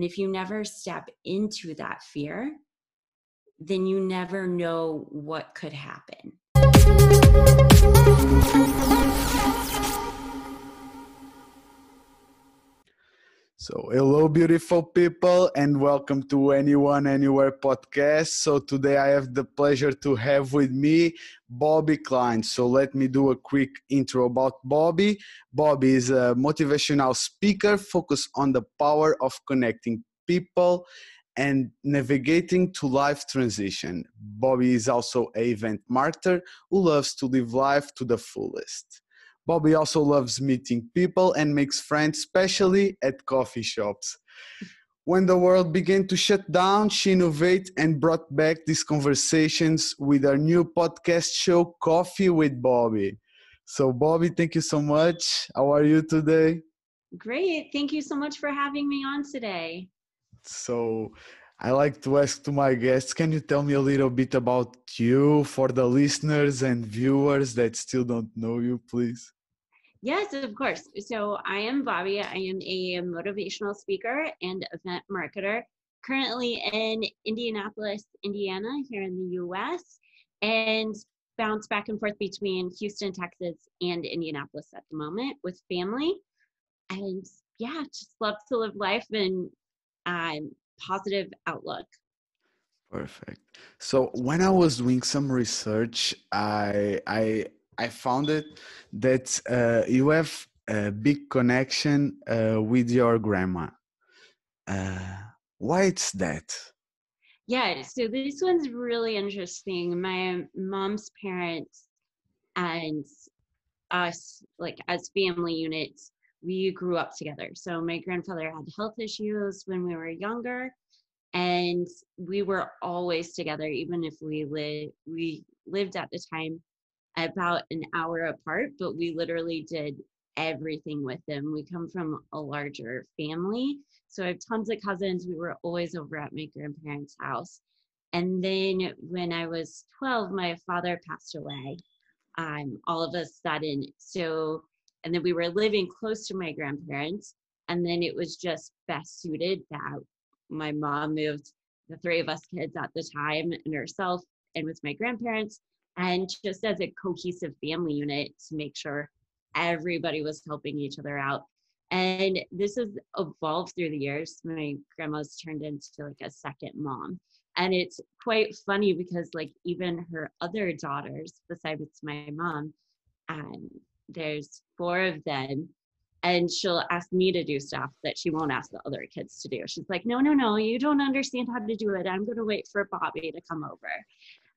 And if you never step into that fear, then you never know what could happen. So, hello, beautiful people, and welcome to Anyone Anywhere podcast. So, today I have the pleasure to have with me Bobby Klein. So, let me do a quick intro about Bobby. Bobby is a motivational speaker focused on the power of connecting people and navigating to life transition. Bobby is also a event marketer who loves to live life to the fullest. Bobby also loves meeting people and makes friends, especially at coffee shops. When the world began to shut down, she innovated and brought back these conversations with our new podcast show, Coffee with Bobby. So, Bobby, thank you so much. How are you today? Great. Thank you so much for having me on today. So, I like to ask to my guests, can you tell me a little bit about you for the listeners and viewers that still don't know you, please? Yes, of course. So I am Bobby. I am a motivational speaker and event marketer currently in Indianapolis, Indiana, here in the US, and bounce back and forth between Houston, Texas, and Indianapolis at the moment with family. And yeah, just love to live life and um, positive outlook. Perfect. So when I was doing some research, I I I found it that uh, you have a big connection uh, with your grandma. Uh, why it's that? Yeah, so this one's really interesting. My mom's parents and us, like as family units, we grew up together. So my grandfather had health issues when we were younger, and we were always together, even if we lived we lived at the time about an hour apart, but we literally did everything with them. We come from a larger family. So I have tons of cousins. We were always over at my grandparents' house. And then when I was 12, my father passed away um, all of a sudden. So and then we were living close to my grandparents and then it was just best suited that my mom moved the three of us kids at the time and herself and with my grandparents and just as a cohesive family unit to make sure everybody was helping each other out. And this has evolved through the years. My grandma's turned into like a second mom. And it's quite funny because like even her other daughters besides my mom um, there's four of them and she'll ask me to do stuff that she won't ask the other kids to do. She's like, no, no, no, you don't understand how to do it. I'm going to wait for Bobby to come over.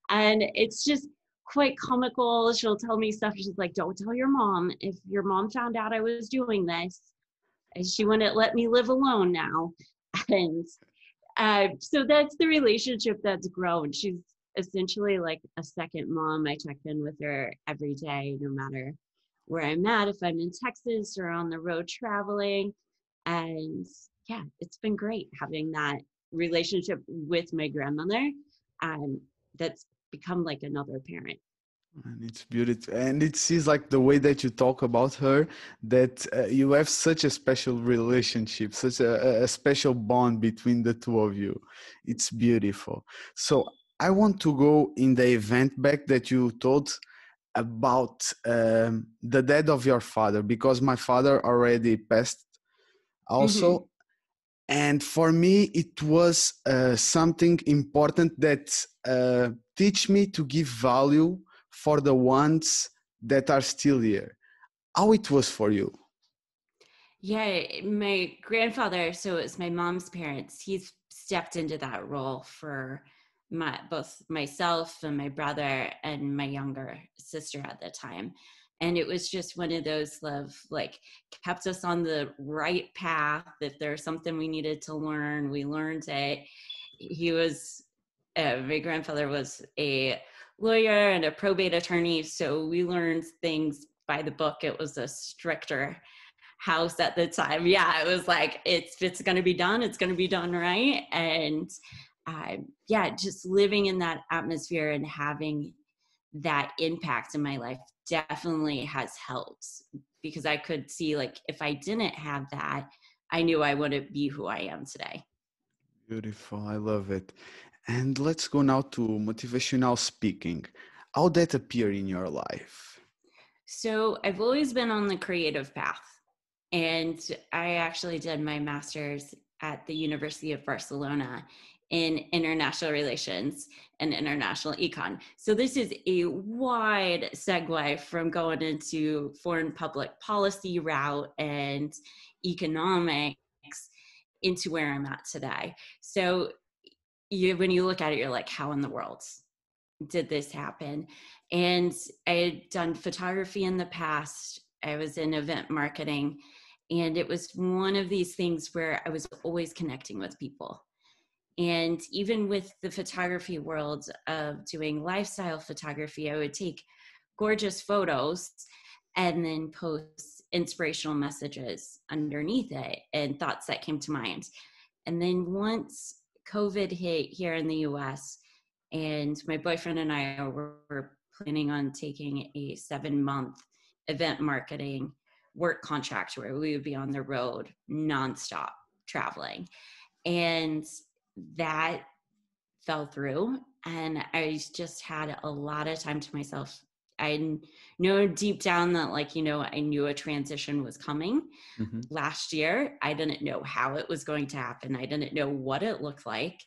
And it's just quite comical. She'll tell me stuff. She's like, don't tell your mom. If your mom found out I was doing this, she wouldn't let me live alone now. And uh, so that's the relationship that's grown. She's essentially like a second mom. I check in with her every day, no matter where I'm at, if I'm in Texas or on the road traveling. And yeah, it's been great having that relationship with my grandmother um, that's become like another parent. And it's beautiful. And it seems like the way that you talk about her, that uh, you have such a special relationship, such a, a special bond between the two of you. It's beautiful. So I want to go in the event back that you told about um, the death of your father because my father already passed also. Mm-hmm. and for me it was uh, something important that uh, teach me to give value for the ones that are still here. How it was for you? Yeah my grandfather so it's my mom's parents he's stepped into that role for my both myself and my brother and my younger sister at the time. And it was just one of those love like kept us on the right path. If there's something we needed to learn we learned it. He was uh, my grandfather was a lawyer and a probate attorney so we learned things by the book. It was a stricter house at the time. Yeah it was like it's it's going to be done it's going to be done right and uh, yeah, just living in that atmosphere and having that impact in my life definitely has helped because I could see like if I didn't have that, I knew I wouldn't be who I am today. Beautiful. I love it. And let's go now to motivational speaking. How that appear in your life? So I've always been on the creative path. And I actually did my master's at the University of Barcelona in international relations and international econ. So this is a wide segue from going into foreign public policy route and economics into where I'm at today. So you, when you look at it, you're like, how in the world did this happen? And I had done photography in the past. I was in event marketing. And it was one of these things where I was always connecting with people. And even with the photography world of doing lifestyle photography, I would take gorgeous photos and then post inspirational messages underneath it and thoughts that came to mind. And then once COVID hit here in the US, and my boyfriend and I were planning on taking a seven month event marketing work contract where we would be on the road nonstop traveling. And that fell through. And I just had a lot of time to myself I know deep down that, like, you know, I knew a transition was coming mm-hmm. last year. I didn't know how it was going to happen, I didn't know what it looked like.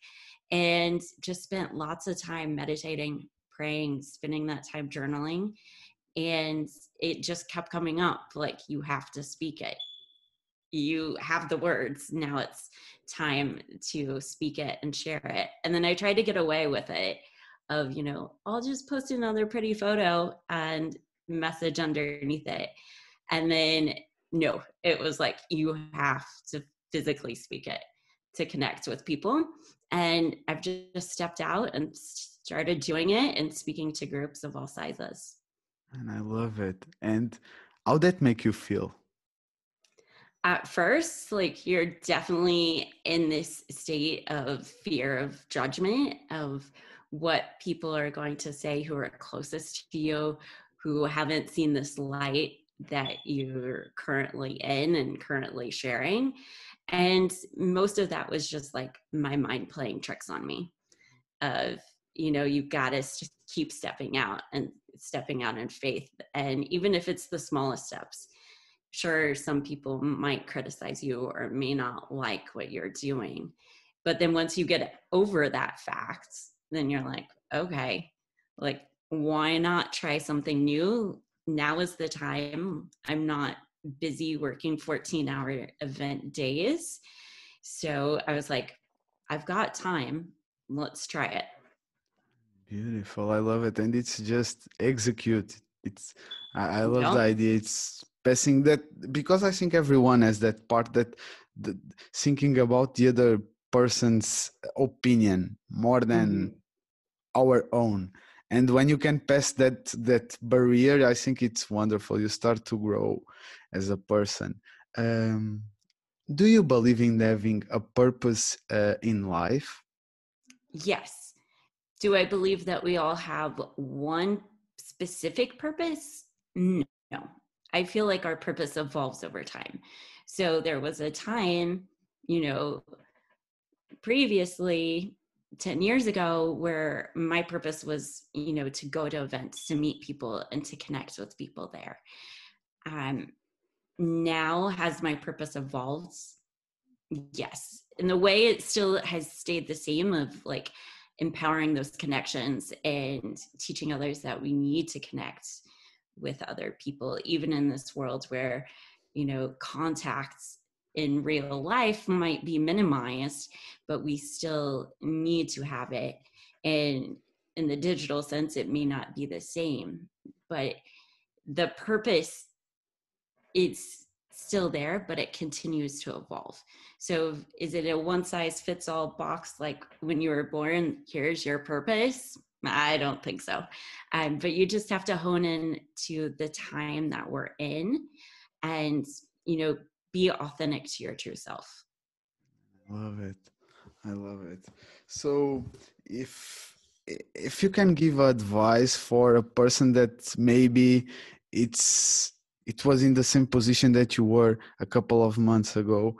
And just spent lots of time meditating, praying, spending that time journaling. And it just kept coming up like, you have to speak it. You have the words. Now it's time to speak it and share it. And then I tried to get away with it of you know i'll just post another pretty photo and message underneath it. And then no it was like you have to physically speak it to connect with people. And i've just stepped out and started doing it and speaking to groups of all sizes. And i love it. And how that make you feel at first like you're definitely in this state of fear of judgment of what people are going to say who are closest to you, who haven't seen this light that you're currently in and currently sharing. And most of that was just like my mind playing tricks on me of, you know, you've got to keep stepping out and stepping out in faith. And even if it's the smallest steps, sure, some people might criticize you or may not like what you're doing. But then once you get over that fact, then you're like, okay, like, why not try something new? Now is the time. I'm not busy working 14 hour event days. So I was like, I've got time. Let's try it. Beautiful. I love it. And it's just execute. It's, I, I love the idea. It's passing that because I think everyone has that part that the, thinking about the other person's opinion more than mm-hmm. our own. And when you can pass that that barrier i think it's wonderful. You start to grow as a person. Um, do you believe in having a purpose uh, in life? Yes. Do i believe that we all have one specific purpose? No i feel like our purpose evolves over time. So there was a time you know previously 10 years ago where my purpose was you know to go to events to meet people and to connect with people there. Um now has my purpose evolved? Yes. In the way it still has stayed the same of like empowering those connections and teaching others that we need to connect with other people even in this world where you know contacts in real life might be minimized, but we still need to have it. And in the digital sense, it may not be the same, but the purpose is still there, but it continues to evolve. So, is it a one size fits all box like when you were born? Here's your purpose. I don't think so. Um, but you just have to hone in to the time that we're in and, you know, be authentic to your true self. I love it. I love it. So if if you can give advice for a person that maybe it's it was in the same position that you were a couple of months ago,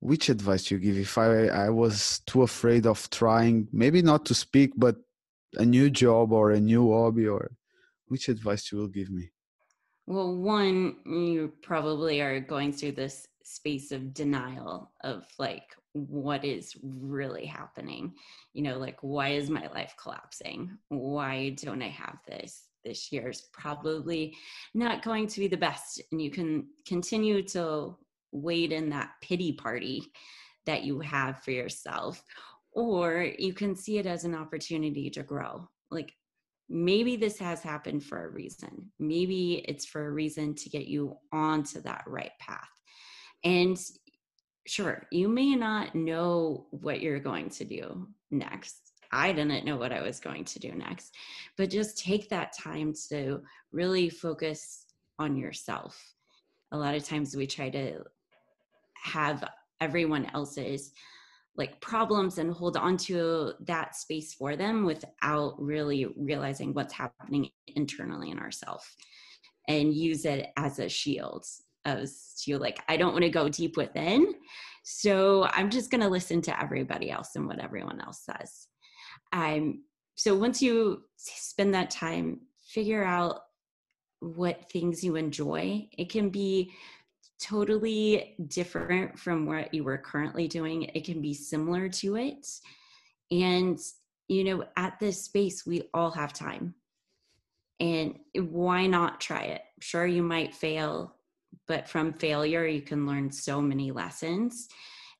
which advice you give if I I was too afraid of trying, maybe not to speak, but a new job or a new hobby, or which advice you will give me? Well, one, you probably are going through this space of denial of like what is really happening. You know, like why is my life collapsing? Why don't I have this? This year is probably not going to be the best. And you can continue to wait in that pity party that you have for yourself. Or you can see it as an opportunity to grow. Like maybe this has happened for a reason. Maybe it's for a reason to get you onto that right path. And sure, you may not know what you're going to do next. I didn't know what I was going to do next, but just take that time to really focus on yourself. A lot of times we try to have everyone else's like problems and hold on to that space for them without really realizing what's happening internally in ourselves and use it as a shield as to like i don't want to go deep within. So i'm just going to listen to everybody else and what everyone else says. Um, so once you spend that time figure out what things you enjoy it can be totally different from what you were currently doing. It can be similar to it. And, you know, at this space, we all have time. And why not try it? Sure, you might fail, but from failure, you can learn so many lessons.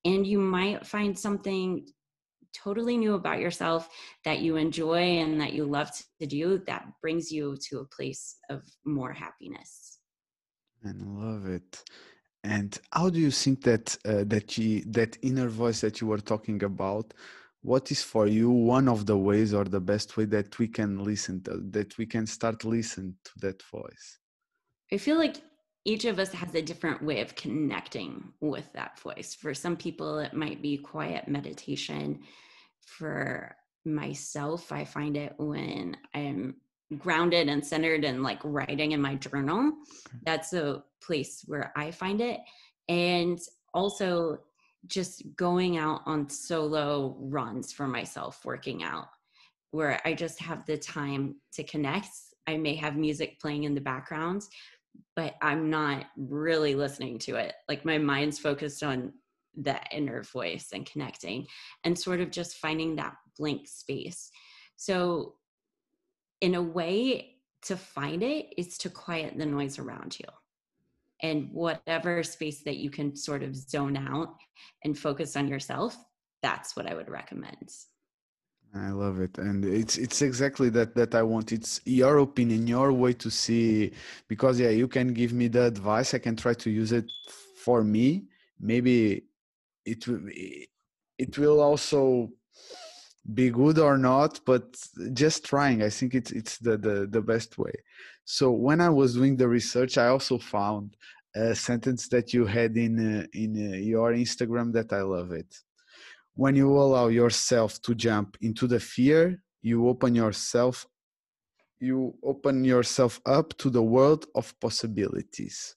And you might find something totally new about yourself that you enjoy and that you love to do that brings you to a place of more happiness. And love it. And how do you think that uh, that you, that inner voice that you were talking about? What is for you one of the ways or the best way that we can listen to that we can start listen to that voice? I feel like each of us has a different way of connecting with that voice. For some people, it might be quiet meditation. For myself, I find it when I'm grounded and centered and like writing in my journal. Mm-hmm. That's a place where I find it. And also just going out on solo runs for myself, working out, where I just have the time to connect. I may have music playing in the background, but I'm not really listening to it. Like my mind's focused on the inner voice and connecting and sort of just finding that blank space. So in a way to find it is to quiet the noise around you. And whatever space that you can sort of zone out and focus on yourself that's what i would recommend. I love it and it's it's exactly that that i want. It's your opinion your way to see because yeah you can give me the advice i can try to use it for me. Maybe it will it will also be good or not but just trying. I think it's it's the, the the best way. So when i was doing the research i also found a sentence that you had in uh, in uh, your instagram that i love it. When you allow yourself to jump into the fear you open yourself you open yourself up to the world of possibilities.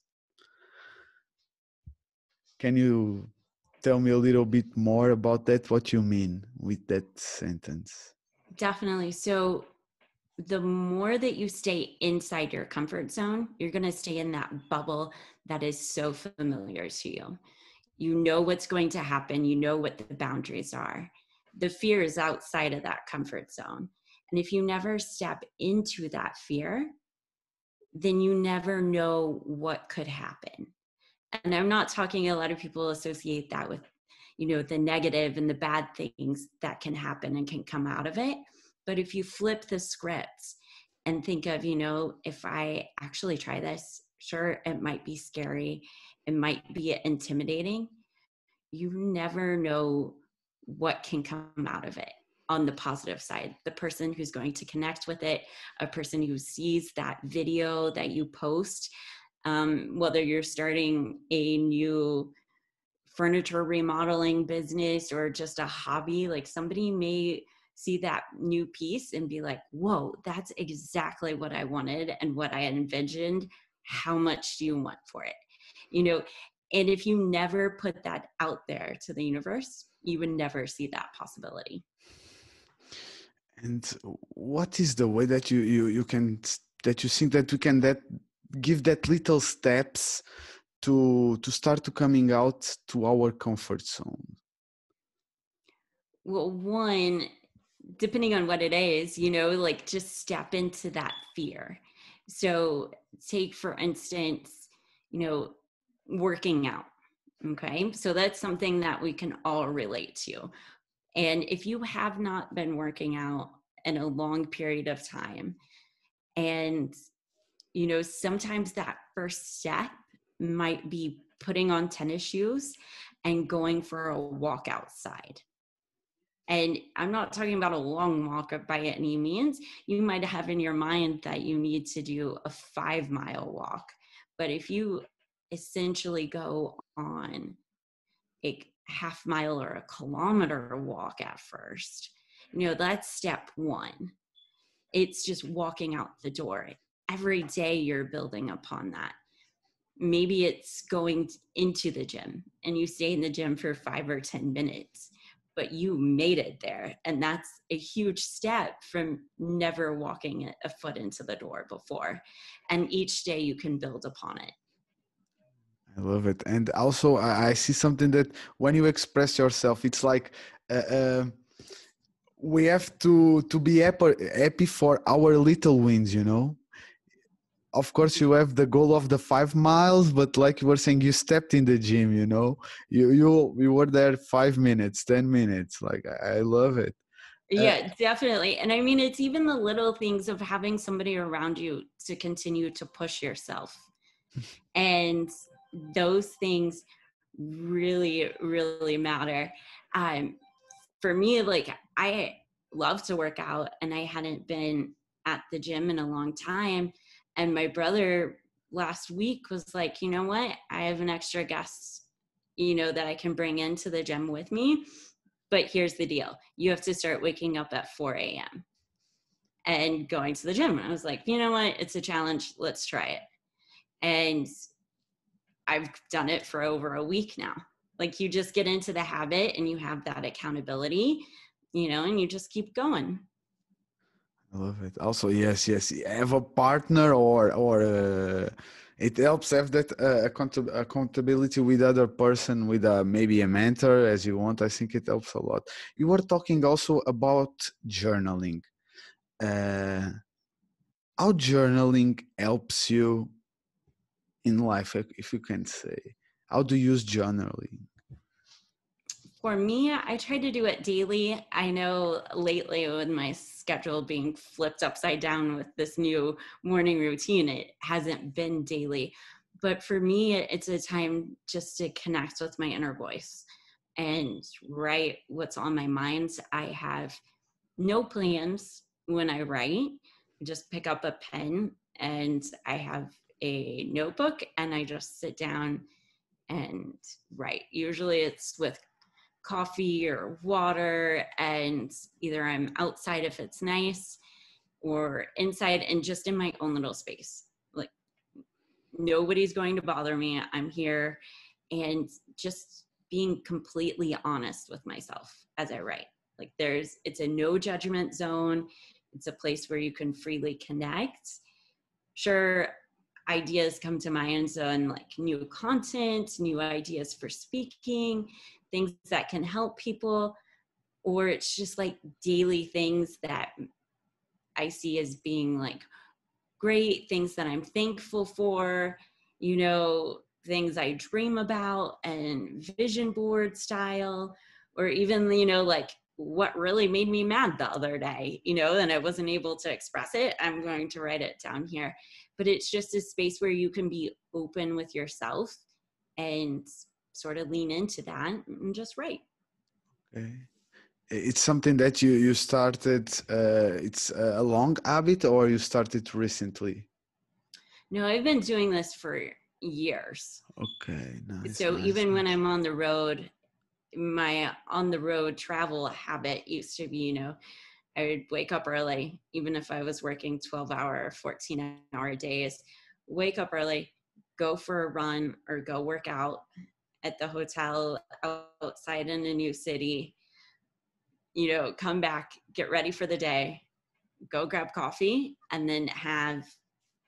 Can you tell me a little bit more about that what you mean with that sentence? Definitely. So the more that you stay inside your comfort zone you're going to stay in that bubble that is so familiar to you. You know what's going to happen. You know what the boundaries are. The fear is outside of that comfort zone. And if you never step into that fear then you never know what could happen and i'm not talking a lot of people associate that with you know the negative and the bad things that can happen and can come out of it. But if you flip the scripts and think of you know if i actually try this sure it might be scary. It might be intimidating. You never know what can come out of it on the positive side. The person who's going to connect with it a person who sees that video that you post um, whether you're starting a new furniture remodeling business or just a hobby like somebody may see that new piece and be like whoa that's exactly what i wanted and what i envisioned how much do you want for it you know And if you never put that out there to the universe, you would never see that possibility. And what is the way that you you you can that you think that you can that give that little steps to to start to coming out to our comfort zone? Well, one, depending on what it is, you know, like just step into that fear. So take for instance, you know, working out. Okay. So that's something that we can all relate to. And if you have not been working out in a long period of time, and, you know, sometimes that first step might be putting on tennis shoes and going for a walk outside. And I'm not talking about a long walk by any means. You might have in your mind that you need to do a five mile walk. But if you essentially go on a half mile or a kilometer walk at first. You know, that's step one. It's just walking out the door. Every day you're building upon that. Maybe it's going into the gym and you stay in the gym for five or 10 minutes, but you made it there. And that's a huge step from never walking a foot into the door before. And each day you can build upon it. I love it. And also, I, see something that when you express yourself, it's like uh, uh, we have to to be happy, happy for our little wins. You know. Of course, you have the goal of the five miles, but like you were saying, you stepped in the gym. You know, you you you were there five minutes, ten minutes. Like I, love it. Uh, yeah, uh, definitely. And I mean, it's even the little things of having somebody around you to continue to push yourself. and those things really really matter um for me like i love to work out and i hadn't been at the gym in a long time and my brother last week was like you know what? I have an extra guest you know that i can bring into the gym with me but here's the deal. You have to start waking up at 4 a.m and going to the gym. I was like you know what? It's a challenge. Let's try it. And I've done it for over a week now. Like you just get into the habit and you have that accountability, you know, and you just keep going. I love it. Also, yes, yes, have a partner or or uh, it helps have that uh, account- accountability with other person with a, maybe a mentor as you want. I think it helps a lot. You were talking also about journaling. Uh, how journaling helps you in life, if you can say? How do you use journaling? For me, I try to do it daily. I know lately with my schedule being flipped upside down with this new morning routine, it hasn't been daily. But for me, it's a time just to connect with my inner voice and write what's on my mind. I have no plans when I write. I just pick up a pen and I have a notebook and I just sit down and write. Usually it's with coffee or water, and either I'm outside if it's nice or inside and just in my own little space. Like nobody's going to bother me. I'm here and just being completely honest with myself as I write. Like there's, it's a no judgment zone. It's a place where you can freely connect. Sure, ideas come to my mind on like new content, new ideas for speaking, things that can help people, or it's just like daily things that I see as being like great, things that I'm thankful for, you know, things I dream about and vision board style, or even, you know, like what really made me mad the other day, you know, and I wasn't able to express it. I'm going to write it down here but it's just a space where you can be open with yourself and sort of lean into that and just write. Okay. It's something that you you started uh, it's a long habit or you started recently? No i've been doing this for years. Okay nice, so nice, even nice. when i'm on the road my on the road travel habit used to be you know I would wake up early, even if I was working 12 hour, 14 hour days, wake up early, go for a run or go work out at the hotel outside in a new city you know come back get ready for the day go grab coffee and then have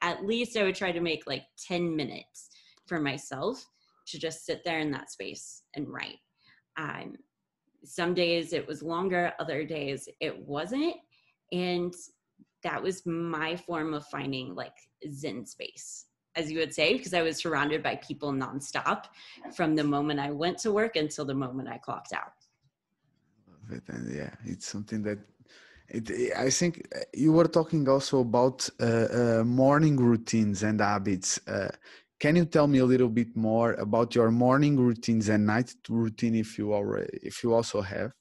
at least i would try to make like 10 minutes for myself to just sit there in that space and write. Um, some days it was longer other days it wasn't and that was my form of finding like zen space as you would say because i was surrounded by people nonstop from the moment i went to work until the moment i clocked out and yeah it's something that it, I think uh, you were talking also about uh, uh, morning routines and habits. Uh, can you tell me a little bit more about your morning routines and night routine if you already if you also have?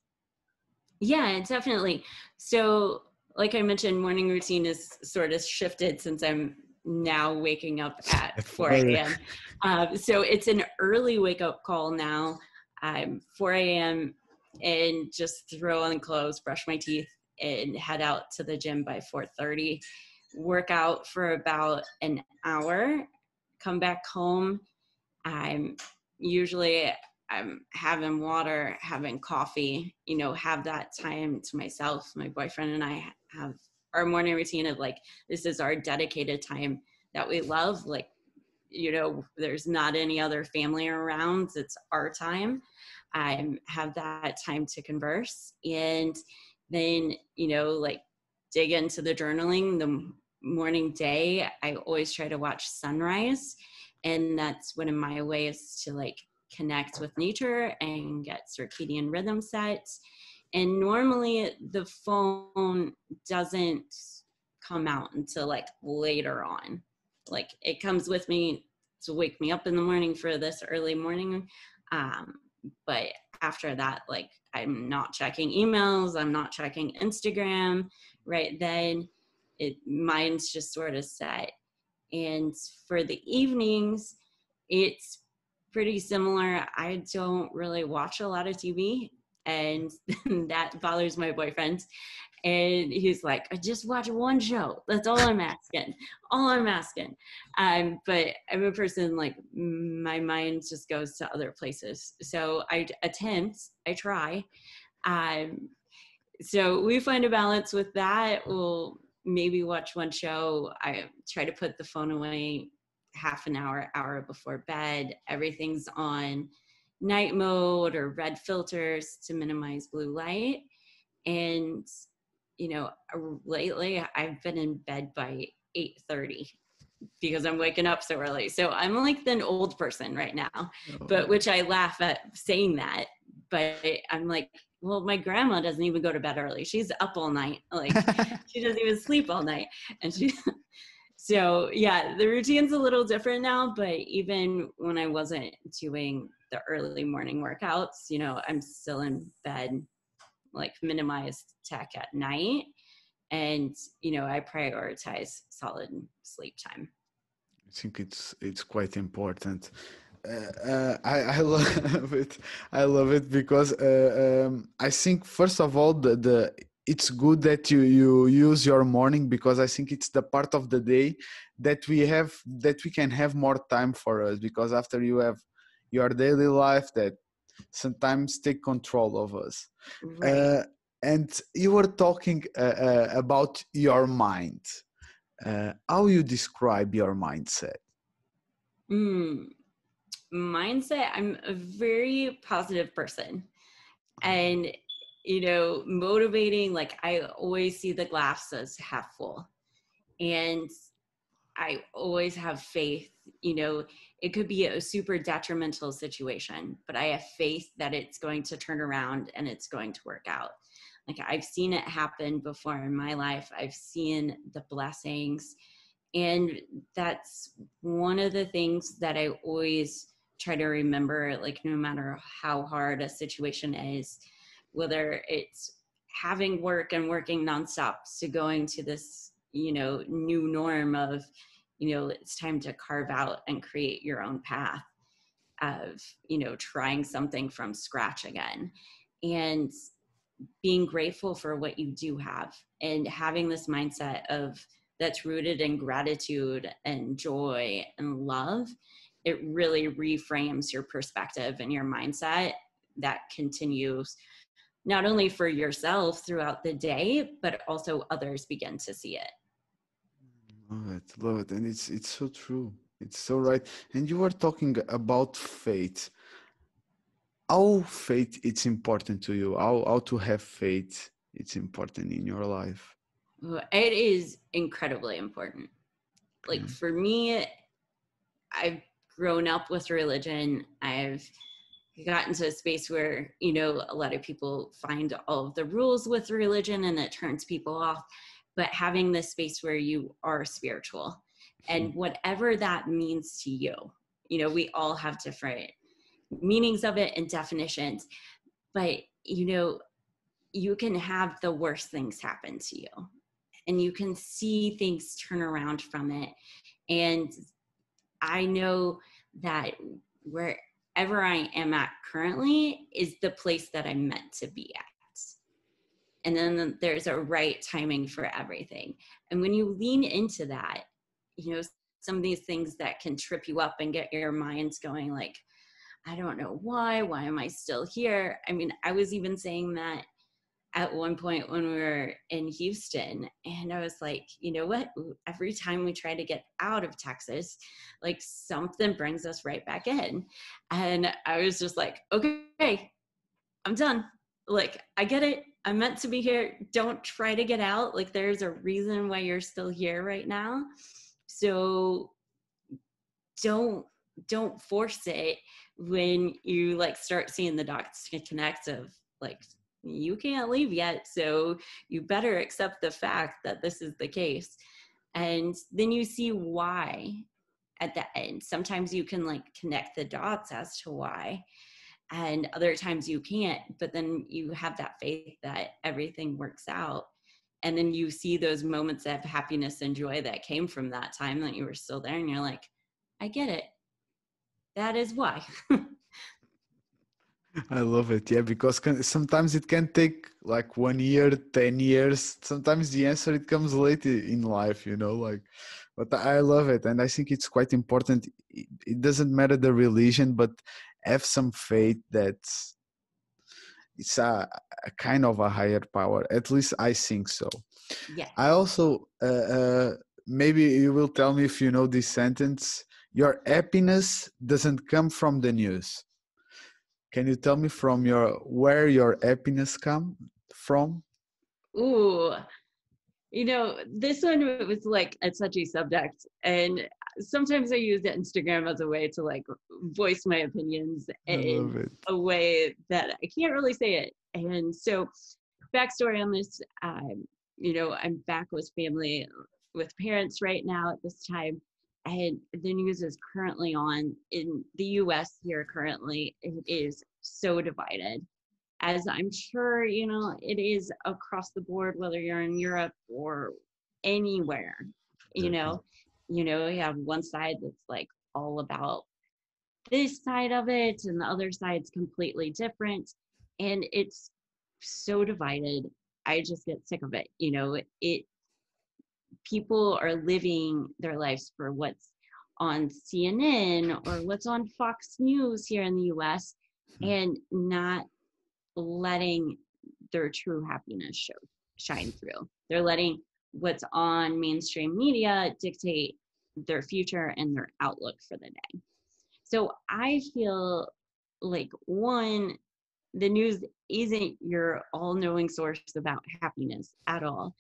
Yeah, definitely. So, like I mentioned, morning routine is sort of shifted since I'm now waking up at 4 a.m. Um, so it's an early wake up call now. I'm 4 a.m. and just throw on clothes, brush my teeth, and head out to the gym by 4:30. Work out for about an hour, come back home. I'm usually I'm having water, having coffee, you know, have that time to myself. My boyfriend and I have our morning routine of like, this is our dedicated time that we love. Like, you know, there's not any other family around, it's our time. I have that time to converse. And then, you know, like dig into the journaling the morning day. I always try to watch sunrise. And that's one of my ways to like connect with nature and get circadian rhythm set. And normally the phone doesn't come out until like later on. Like it comes with me to wake me up in the morning for this early morning. Um, but after that, like I'm not checking emails, I'm not checking Instagram right then. It mine's just sort of set. And for the evenings, it's pretty similar. I don't really watch a lot of TV, and that bothers my boyfriend. And he's like, I just watch one show. That's all I'm asking. all I'm asking. Um, but I'm a person like my mind just goes to other places. So I attempt, I try. Um, so we find a balance with that. We'll maybe watch one show. I try to put the phone away half an hour, hour before bed. Everything's on night mode or red filters to minimize blue light. And, you know, lately I've been in bed by 8.30 because I'm waking up so early. So I'm like an old person right now, oh. but which I laugh at saying that. But I'm like, well, my grandma doesn't even go to bed early. She's up all night. Like she doesn't even sleep all night. And she so yeah, the routine's a little different now, but even when I wasn't doing the early morning workouts, you know, I'm still in bed, like minimized tech at night. And, you know, I prioritize solid sleep time. I think it's it's quite important. Uh, uh, I, I love it. I love it because uh, um, I think first of all the, the it's good that you you use your morning because i think it's the part of the day that we have that we can have more time for us because after you have your daily life that sometimes take control of us right. uh, and you were talking uh, uh, about your mind uh, how you describe your mindset mm, mindset i'm a very positive person and you know, motivating. Like I always see the glass as half full. And I always have faith, you know, it could be a super detrimental situation, but I have faith that it's going to turn around and it's going to work out. Like I've seen it happen before in my life. I've seen the blessings. And that's one of the things that I always try to remember, like no matter how hard a situation is, whether it's having work and working nonstop to going to this you know new norm of you know it's time to carve out and create your own path of you know trying something from scratch again and being grateful for what you do have and having this mindset of that's rooted in gratitude and joy and love, it really reframes your perspective and your mindset that continues not only for yourself throughout the day, but also others begin to see it. Love it, love it. And it's it's so true. It's so right. And you were talking about faith. How faith it's important to you, how how to have faith it's important in your life. It is incredibly important. Like mm. for me, I've grown up with religion. I've gotten to a space where, you know, a lot of people find all of the rules with religion and it turns people off. But having this space where you are spiritual and hmm. whatever that means to you, you know, we all have different meanings of it and definitions. But, you know, you can have the worst things happen to you and you can see things turn around from it. And I know that wherever I am at currently is the place that I'm meant to be at. And then there's a right timing for everything. And when you lean into that, you know, some of these things that can trip you up and get your minds going like, I don't know why, why am I still here? I mean, I was even saying that at one point when we were in Houston. And I was like, you know what? Every time we try to get out of Texas, like something brings us right back in. And I was just like, okay, I'm done. Like, I get it. I'm meant to be here. Don't try to get out. Like, there's a reason why you're still here right now. So don't don't force it when you like start seeing the dots connect of like you can't leave yet. So you better accept the fact that this is the case. And then you see why at the end. Sometimes you can like connect the dots as to why, and other times you can't. But then you have that faith that everything works out. And then you see those moments of happiness and joy that came from that time that you were still there, and you're like, I get it. That is why. I love it. Yeah, because sometimes it can take like one year, 10 years. Sometimes the answer it comes late in life, you know, like but I love it and I think it's quite important. It doesn't matter the religion, but have some faith that it's a, a, kind of a higher power. At least I think so. Yeah. I also uh, uh, maybe you will tell me if you know this sentence. Your happiness doesn't come from the news can you tell me from your where your happiness come from? Ooh, you know, this one was like such a touchy subject, and sometimes I use Instagram as a way to like voice my opinions in a way that I can't really say it. And so, backstory on this, um, you know, I'm back with family, with parents right now at this time, and the news is currently on in the US here currently it is so divided. As i'm sure you know it is across the board whether you're in europe or anywhere you know you know you have one side that's like all about this side of it and the other side's completely different and it's so divided i just get sick of it you know it people are living their lives for what's on CNN or what's on Fox News here in the US hmm. and not letting their true happiness show shine through. They're letting what's on mainstream media dictate their future and their outlook for the day. So I feel like one, the news isn't your all knowing source about happiness at all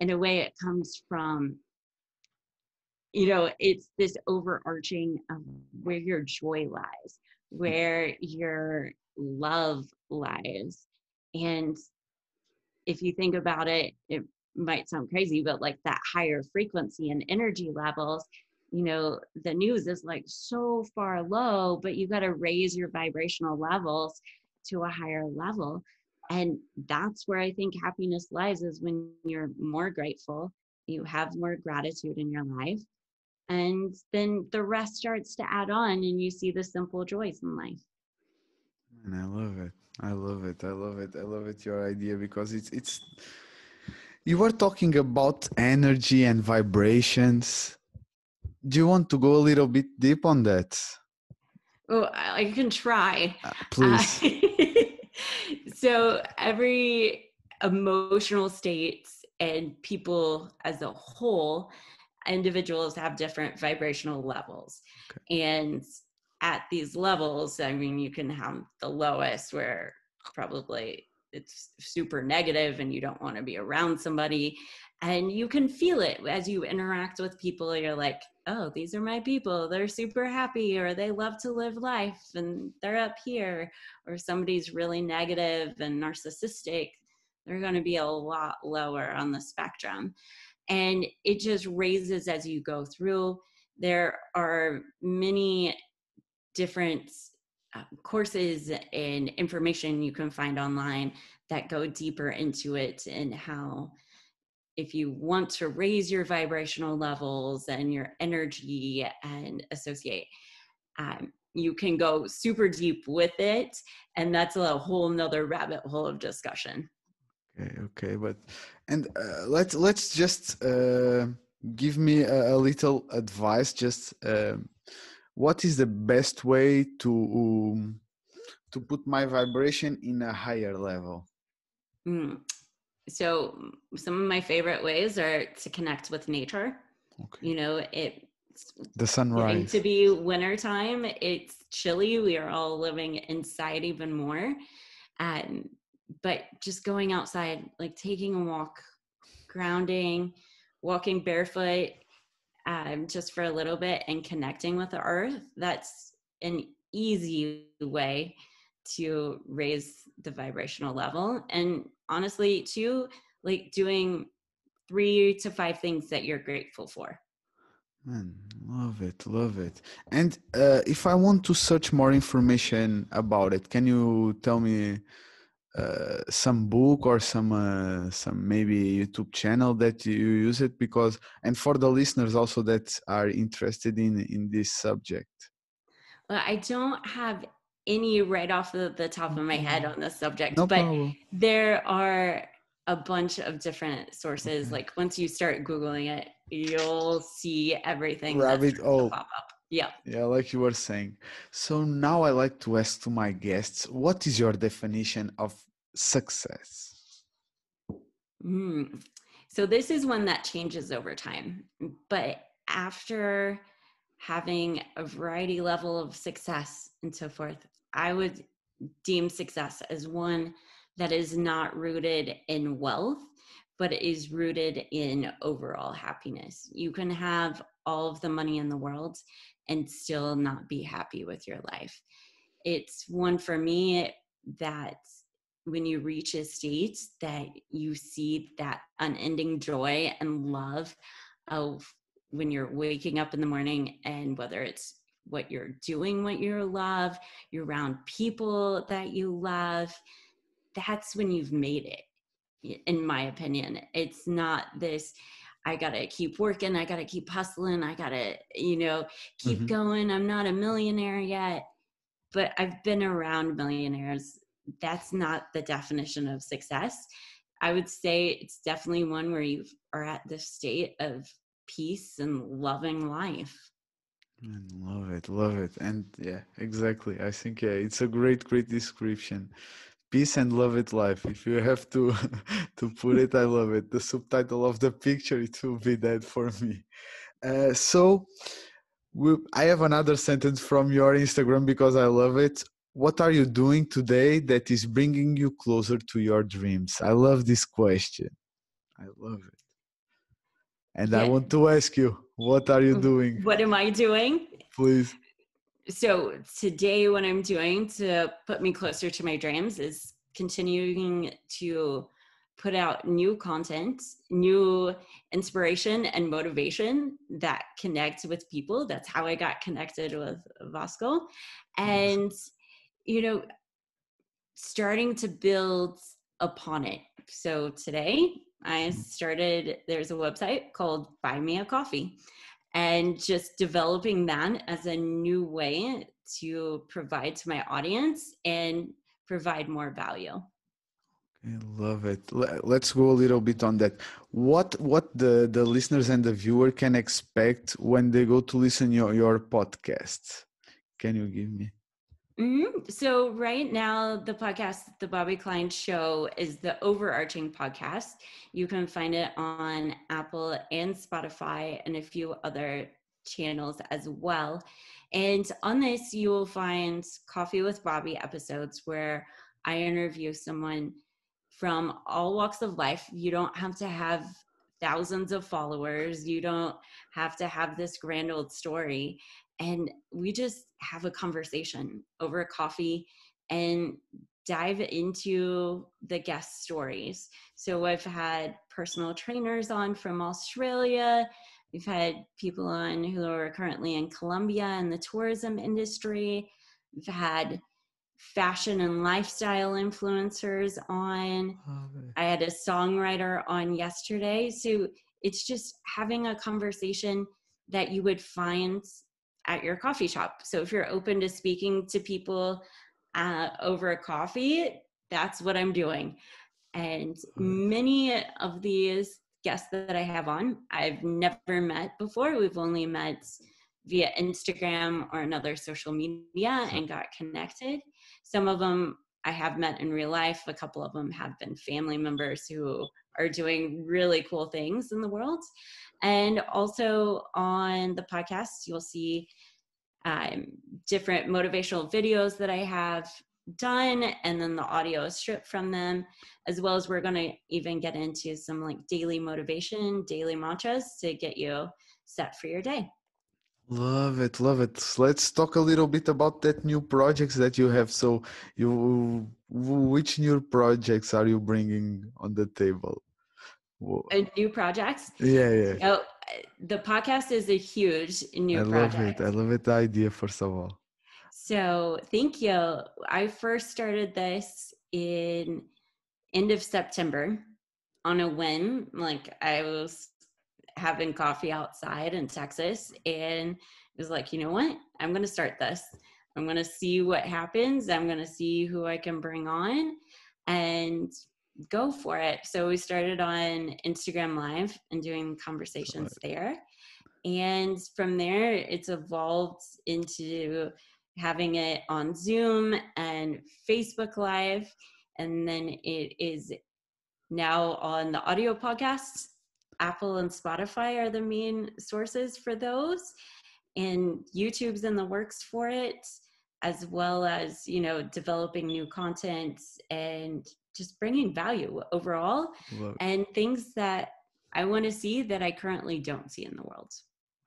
in a way it comes from you know it's this overarching of where your joy lies where your love lies and if you think about it it might sound crazy but like that higher frequency and energy levels you know the news is like so far low but you got to raise your vibrational levels to a higher level. And that's where i think happiness lies is when you're more grateful you have more gratitude in your life and then the rest starts to add on and you see the simple joys in life. And i love it. I love it. I love it. I love it your idea because it's it's You were talking about energy and vibrations. Do you want to go a little bit deep on that? Oh, I can try. Uh, please. Uh, so every emotional states and people as a whole, individuals have different vibrational levels. Okay. And at these levels, I mean, you can have the lowest where probably it's super negative and you don't want to be around somebody. And you can feel it as you interact with people you're like oh these are my people they're super happy or they love to live life and they're up here or somebody's really negative and narcissistic they're going to be a lot lower on the spectrum. And it just raises as you go through. There are many different um, courses and information you can find online that go deeper into it and how if you want to raise your vibrational levels and your energy and associate um, you can go super deep with it. And that's a whole nother rabbit hole of discussion. Okay okay but and uh, let's let's just uh, give me a, a, little advice just um, what is the best way to um, to put my vibration in a higher level mm. so some of my favorite ways are to connect with nature okay. you know it the sunrise to be winter time it's chilly we are all living inside even more um, but just going outside like taking a walk grounding walking barefoot um, just for a little bit and connecting with the earth, that's an easy way to raise the vibrational level. And honestly, too, like doing three to five things that you're grateful for. Man, love it, love it. And uh, if I want to search more information about it, can you tell me uh, some book or some uh, some maybe youtube channel that you use it because and for the listeners also that are interested in in this subject? Well i don't have any right off the, the top of my head on this subject no but problem. there are a bunch of different sources. Okay. like once you start googling it you'll see everything rabbit oh pop up yeah. Yeah, like you were saying. So now I like to ask to my guests, what is your definition of success? Mm. So this is one that changes over time. But after having a variety level of success and so forth, I would deem success as one that is not rooted in wealth, but is rooted in overall happiness. You can have all of the money in the world and still not be happy with your life. It's one for me that when you reach a state that you see that unending joy and love of when you're waking up in the morning and whether it's what you're doing what you love you're around people that you love that's when you've made it in my opinion it's not this I gotta keep working, I gotta keep hustling, I gotta, you know, keep mm-hmm. going. I'm not a millionaire yet, but I've been around millionaires. That's not the definition of success. I would say it's definitely one where you are at the state of peace and loving life. love it, love it. And yeah, exactly. I think yeah, it's a great, great description peace and love it life. If you have to to put it i love it. The subtitle of the picture it will be that for me. Uh, so we, i have another sentence from your instagram because i love it. What are you doing today that is bringing you closer to your dreams? I love this question. I love it. And yeah. i want to ask you what are you doing? what am i doing? Please so today what i'm doing to put me closer to my dreams is continuing to put out new content new inspiration and motivation that connect with people. That's how i got connected with vasco and you know starting to build upon it. So today i mm-hmm. started there's a website called buy me a coffee and just developing that as a new way to provide to my audience and provide more value I love it. Let's go a little bit on that. What what the the listeners and the viewer can expect when they go to listen your your podcast? Can you give me? Mm-hmm. So right now, the podcast, the Bobby Klein Show, is the overarching podcast. You can find it on Apple and Spotify and a few other channels as well. And on this, you will find Coffee with Bobby episodes where I interview someone from all walks of life. You don't have to have thousands of followers, you don't have to have this grand old story. And we just have a conversation over a coffee and dive into the guest stories. So I've had personal trainers on from Australia. We've had people on who are currently in Colombia in the tourism industry. We've had fashion and lifestyle influencers on. I had a songwriter on yesterday. So it's just having a conversation that you would find at your coffee shop. So if you're open to speaking to people uh, over a coffee, that's what I'm doing. And many of these guests that I have on, I've never met before. We've only met via Instagram or another social media and got connected. Some of them I have met in real life. A couple of them have been family members who are doing really cool things in the world. And also on the podcast, you'll see um, different motivational videos that I have done, and then the audio is stripped from them, as well as we're going to even get into some like daily motivation, daily mantras to get you set for your day. Love it, love it. Let's talk a little bit about that new projects that you have. So, you which new projects are you bringing on the table? A uh, new projects? Yeah, yeah. Oh, uh, the podcast is a huge new I project. love it. I love it. The idea, first of all. So, thank you. I first started this in end of September on a whim. Like I was having coffee outside in Texas and it was like, you know what? I'm going to start this. I'm going to see what happens. I'm going to see who I can bring on and go for it. So we started on Instagram Live and doing conversations there. And from there, it's evolved into having it on Zoom and Facebook Live. And then it is now on the audio podcasts Apple and Spotify are the main sources for those. And YouTube's in the works for it, as well as, you know, developing new content and just bringing value overall Look. and things that I want to see that I currently don't see in the world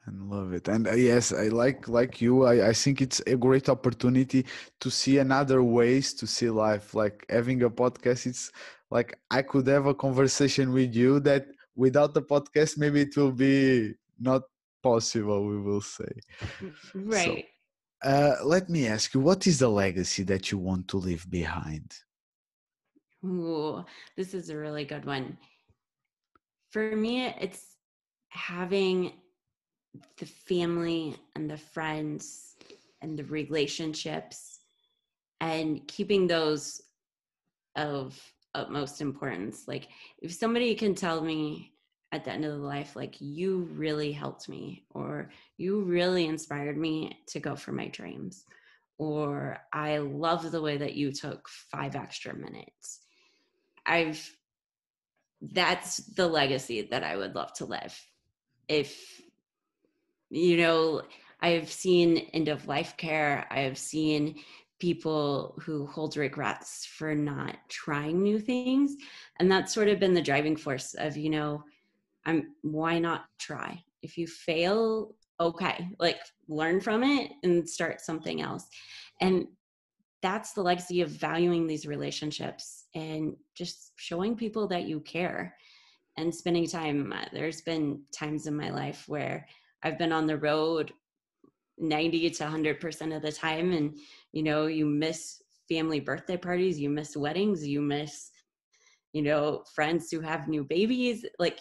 and love it and uh, yes i like like you I, I think it's a great opportunity to see another ways to see life like having a podcast it's like i could have a conversation with you that without the podcast maybe it will be not possible we will say. Right. so, uh, let me ask you what is the legacy that you want to leave behind? Ooh, this is a really good one. For me it's having the family and the friends and the relationships and keeping those of utmost importance. Like if somebody can tell me at the end of the life, like you really helped me, or you really inspired me to go for my dreams, or I love the way that you took five extra minutes. I've that's the legacy that I would love to live. If you know, I've seen end of life care, I've seen people who hold regrets for not trying new things. And that's sort of been the driving force of you know i'm why not try? If you fail okay like learn from it and start something else. And that's the legacy of valuing these relationships and just showing people that you care and spending time. There's been times in my life where i've been on the road 90 to 100% of the time and you know you miss family birthday parties you miss weddings you miss you know friends who have new babies like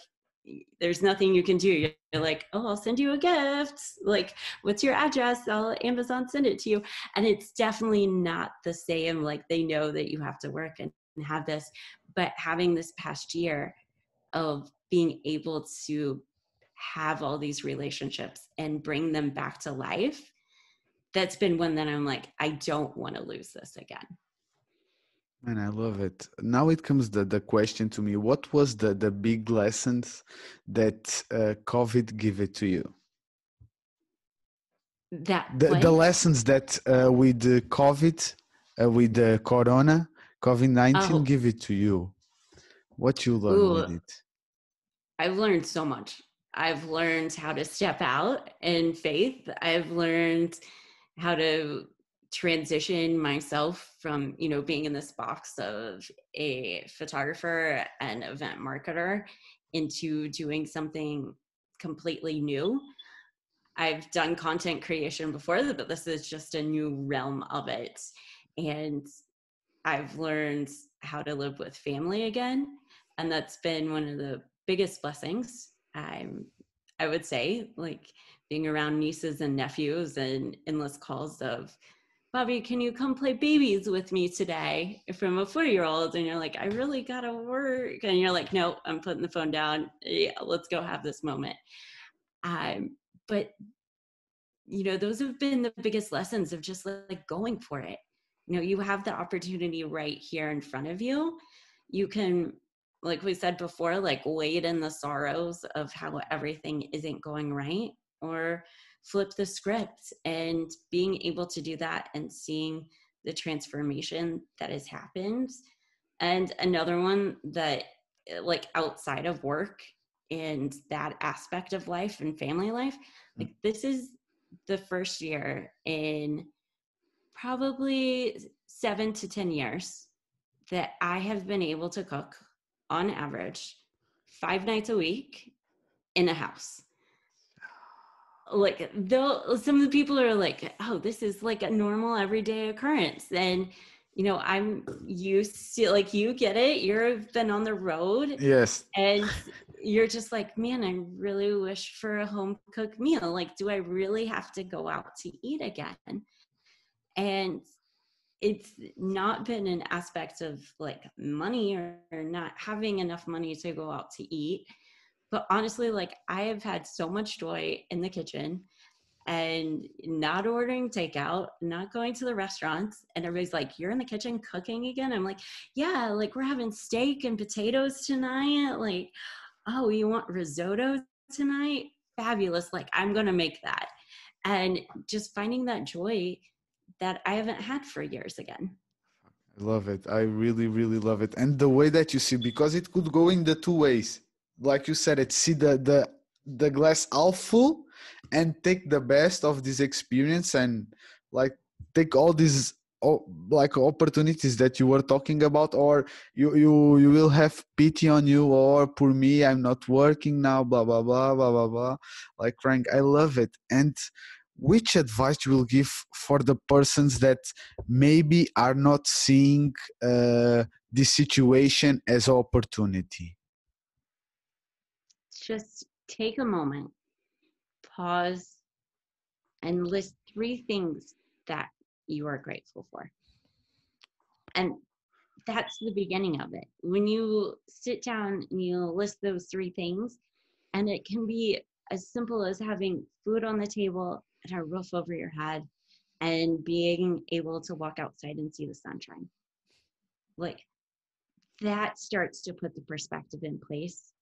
there's nothing you can do. You're like oh i'll send you a gift. Like what's your address? I'll amazon send it to you. And it's definitely not the same like they know that you have to work and have this but having this past year of being able to have all these relationships and bring them back to life that's been one that i'm like i don't want to lose this again and I love it. Now it comes the, the question to me: What was the the big lessons that uh, COVID gave it to you? That the, the lessons that uh, with the COVID, uh, with the Corona, COVID nineteen, oh. give it to you. What you learned Ooh, with it? I've learned so much. I've learned how to step out in faith. I've learned how to transition myself from you know being in this box of a photographer and event marketer into doing something completely new. I've done content creation before but this is just a new realm of it and i've learned how to live with family again and that's been one of the biggest blessings i'm i would say like being around nieces and nephews and endless calls of Bobby, can you come play babies with me today from a four year old? And you're like, I really got to work. And you're like, no, I'm putting the phone down. Yeah, let's go have this moment. Um, but, you know, those have been the biggest lessons of just like going for it. You know, you have the opportunity right here in front of you. You can, like we said before, like wade in the sorrows of how everything isn't going right or flip the script and being able to do that and seeing the transformation that has happened. And another one that eh, like outside of work and that aspect of life and family life hmm. like this is the first year in probably seven to ten years that i have been able to cook on average five nights a week in a house like though some of the people are like oh this is like a normal everyday occurrence. And you know i'm used to like you get it you've been on the road yes. and you're just like man i really wish for a home cooked meal. Like do i really have to go out to eat again? And it's not been an aspect of like money or, or not having enough money to go out to eat but honestly, like I have had so much joy in the kitchen and not ordering takeout, not going to the restaurants. And everybody's like, You're in the kitchen cooking again? I'm like, Yeah, like we're having steak and potatoes tonight. Like, oh, you want risotto tonight? Fabulous. Like, I'm going to make that. And just finding that joy that I haven't had for years again. I love it. I really, really love it. And the way that you see, because it could go in the two ways like you said it see the the the glass half full and take the best of this experience and like take all these like opportunities that you were talking about or you you you will have pity on you or for me i'm not working now blah blah blah blah blah blah. Like frank i love it. And which advice you will give for the persons that maybe are not seeing uh, this situation as opportunity just take a moment, pause, and list three things that you are grateful for. And that's the beginning of it. When you sit down and you list those three things, and it can be as simple as having food on the table and a roof over your head and being able to walk outside and see the sunshine. Like that starts to put the perspective in place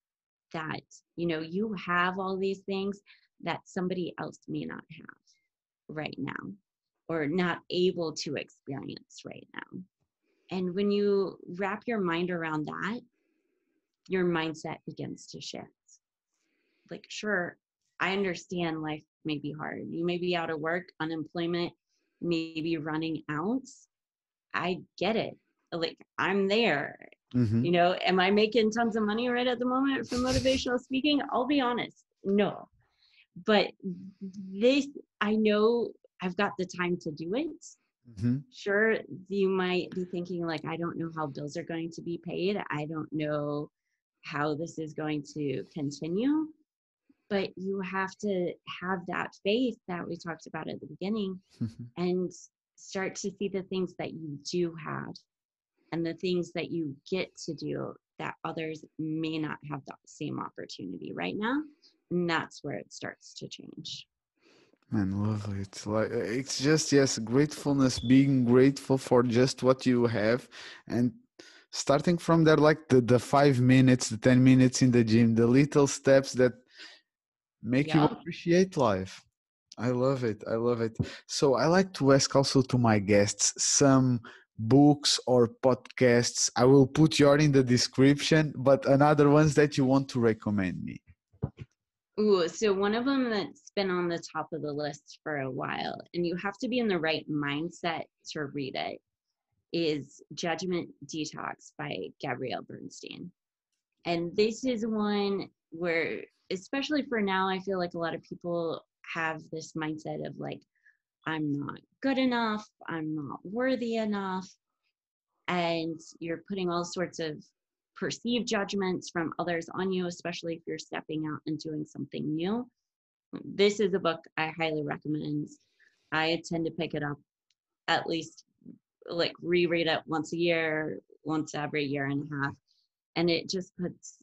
that you know you have all these things that somebody else may not have right now or not able to experience right now. And when you wrap your mind around that your mindset begins to shift. Like sure i understand life may be hard. You may be out of work unemployment may be running out. I get it. Like i'm there Mm-hmm. You know, am I making tons of money right at the moment from motivational speaking? I'll be honest, no. But this, I know I've got the time to do it. Mm-hmm. Sure, you might be thinking, like, I don't know how bills are going to be paid. I don't know how this is going to continue. But you have to have that faith that we talked about at the beginning mm-hmm. and start to see the things that you do have and the things that you get to do that others may not have that same opportunity right now and that's where it starts to change Man, lovely. It's like it's just yes, gratefulness, being grateful for just what you have, and starting from there, like the the five minutes, the ten minutes in the gym, the little steps that make you appreciate life. I love it. I love it. So I like to ask also to my guests some books or podcasts. I will put your in the description, but another ones that you want to recommend me. Ooh, so one of them that's been on the top of the list for a while, and you have to be in the right mindset to read it, is Judgment Detox by Gabrielle Bernstein. And this is one where, especially for now, I feel like a lot of people have this mindset of like, I'm not good enough, I'm not worthy enough. And you're putting all sorts of perceived judgments from others on you, especially if you're stepping out and doing something new. This is a book I highly recommend. I tend to pick it up at least like reread it once a year, once every year and a half. And it just puts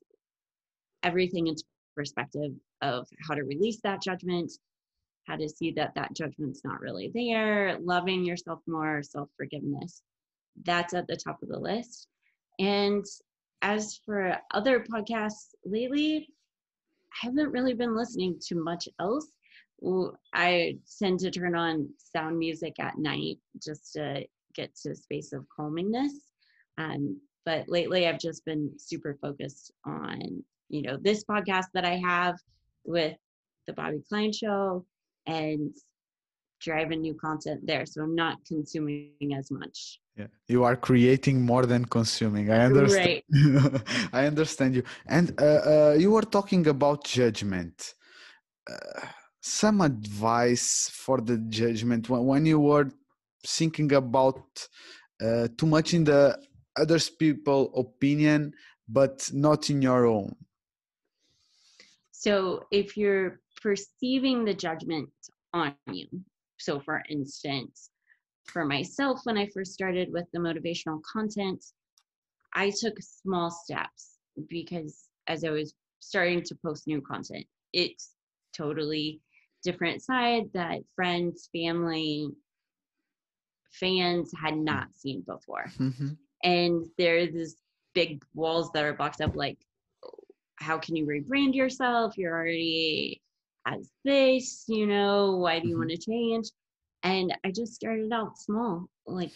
everything into perspective of how to release that judgment, how to see that that judgment's not really there, loving yourself more, self forgiveness. That's at the top of the list. And as for other podcasts lately, I haven't really been listening to much else. I tend to turn on sound music at night just to get to a space of calmingness. Um, but lately, I've just been super focused on, you know, this podcast that I have with the Bobby Klein Show and driving new content there. So I'm not consuming as much. Yeah you are creating more than consuming. I understand right. i understand you. And uh, uh, you were talking about judgment. Uh, some advice for the judgment when, when you were thinking about uh, too much in the others people opinion but not in your own? So if you're perceiving the judgment on you so for instance for myself when I first started with the motivational content, I took small steps because as I was starting to post new content, it's totally different side that friends, family, fans had not seen before. Mm-hmm. And there's this big walls that are boxed up like, how can you rebrand yourself? You're already as this, you know, why do you mm-hmm. want to change? and I just started out small. Like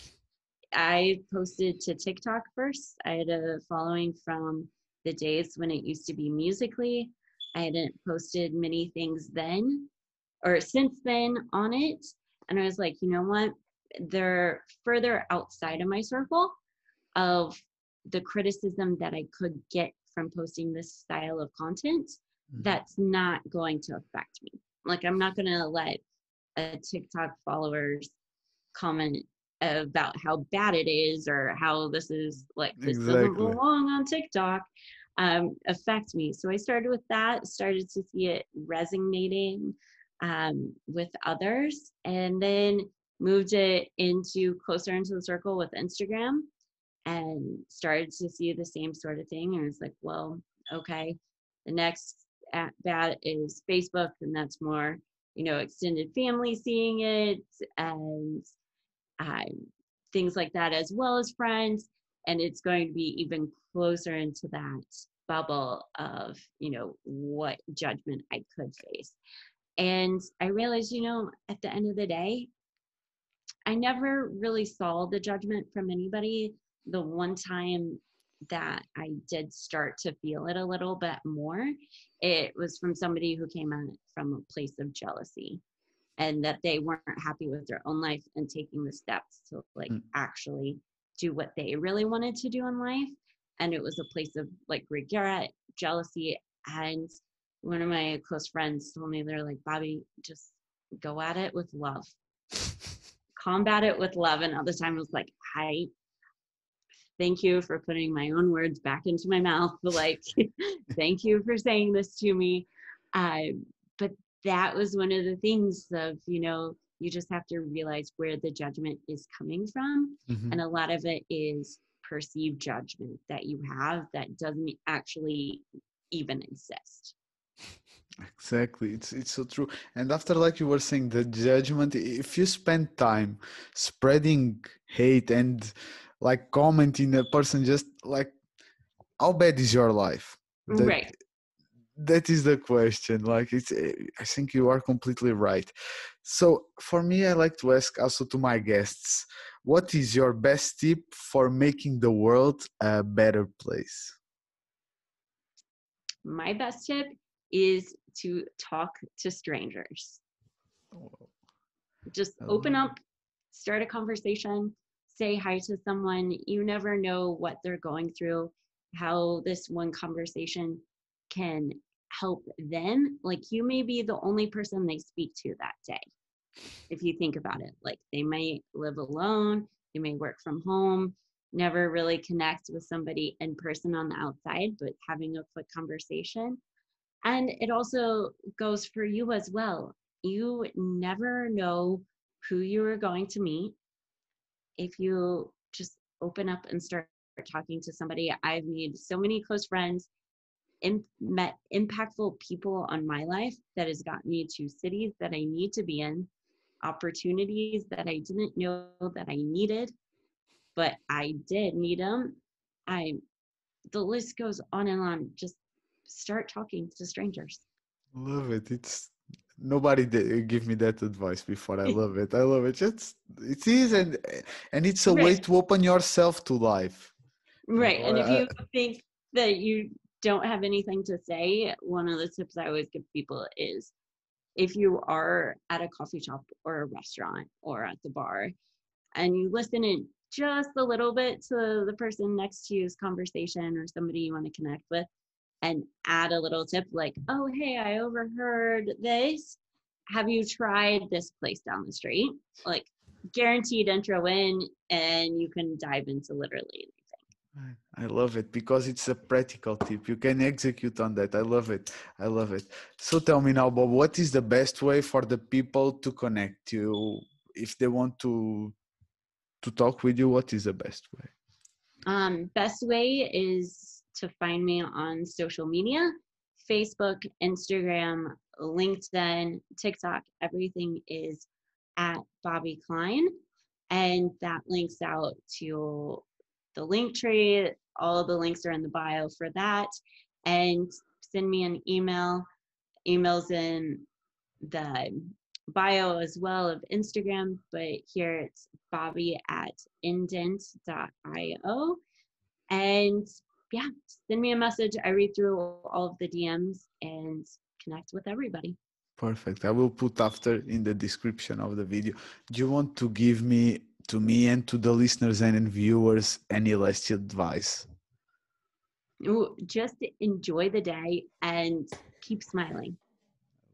I posted to TikTok first. I had a following from the days when it used to be Musical.ly. I hadn't posted many things then or since then on it. And I was like, you know what? They're further outside of my circle of the criticism that I could get from posting this style of content. Mm-hmm. That's not going to affect me. Like, I'm not going to let a TikTok followers comment about how bad it is or how this is like this exactly. doesn't belong on TikTok um, affect me. So I started with that, started to see it resonating um, with others, and then moved it into closer into the circle with Instagram and started to see the same sort of thing. And it's like, well, okay, the next at bat is Facebook, and that's more you know, extended family seeing it and um, things like that, as well as friends. And it's going to be even closer into that bubble of, you know, what judgment I could face. And I realized, you know, at the end of the day, I never really saw the judgment from anybody. The one time that I did start to feel it a little bit more, it was from somebody who came it from a place of jealousy and that they weren't happy with their own life and taking the steps to like mm. actually do what they really wanted to do in life. And it was a place of like regret, jealousy. And one of my close friends told me, they're like, Bobby, just go at it with love. Combat it with love. And all the time was like, I thank you for putting my own words back into my mouth like thank you for saying this to me. Uh, but that was one of the things of you know you just have to realize where the judgment is coming from mm-hmm. and a lot of it is perceived judgment that you have that doesn't actually even exist. Exactly. It's it's so true. And after like you were saying the judgment if you spend time spreading hate and like commenting a person just like how bad is your life? That, right. that is the question like it's eh, i think you are completely right. So for me i like to ask also to my guests what is your best tip for making the world a better place? My best tip is to talk to strangers. Oh. just open up start a conversation say hi to someone you never know what they're going through how this one conversation can help them. Like you may be the only person they speak to that day if you think about it. Like they might live alone they may work from home never really connect with somebody in person on the outside but having a quick conversation. And it also goes for you as well. You never know who you are going to meet if you just open up and start talking to somebody i've made so many close friends Im- met impactful people on my life that has gotten me to cities that I need to be in, opportunities that I didn't know that I needed, but I did need them. I the list goes on and on. Just start talking to strangers. Love it. It's nobody did give me that advice before. I love it. I love it. It's it is and and it's a right. way to open yourself to life. Right. and if uh, you think that you don't have anything to say, one of the tips I always give people is if you are at a coffee shop or a restaurant or at the bar and you listen in just a little bit to the person next to you's conversation or somebody you want to connect with and add a little tip like, oh, hey, I overheard this. Have you tried this place down the street? Like, guaranteed intro in, and you can dive into literally anything. I love it because it's a practical tip. You can execute on that. I love it. I love it. So tell me now, Bob, what is the best way for the people to connect you if they want to to talk with you? What is the best way? Um, best way is to find me on social media, Facebook, Instagram, LinkedIn, TikTok. Everything is at Bobby Klein, and that links out to the link tree. All the links are in the bio for that. And send me an email. Emails in the bio as well of Instagram, but here it's bobby at indent.io. And yeah, send me a message. I read through all of the DMs and connect with everybody. Perfect. I will put after in the description of the video. Do you want to give me to me and to the listeners and viewers any last advice? Just enjoy the day and keep smiling.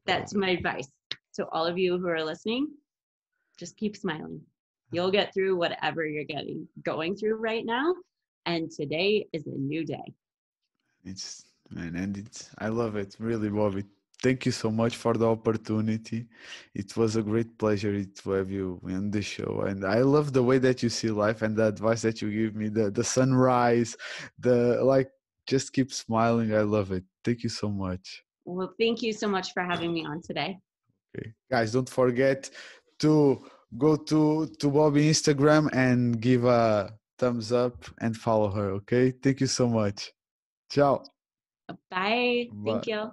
That's my advice to all of you who are listening. Just keep smiling. You'll get through whatever you're getting going through right now. And today is a new day. It's man, and it's I love it. Really love it thank you so much for the opportunity. It was a great pleasure to have you on the show, and I love the way that you see life and the advice that you give me. The the sunrise, the like, just keep smiling. I love it. Thank you so much. Well, thank you so much for having me on today. Okay, guys, don't forget to go to to Bobby Instagram and give a thumbs up and follow her. Okay, thank you so much. Ciao. Bye. Bye. Thank you.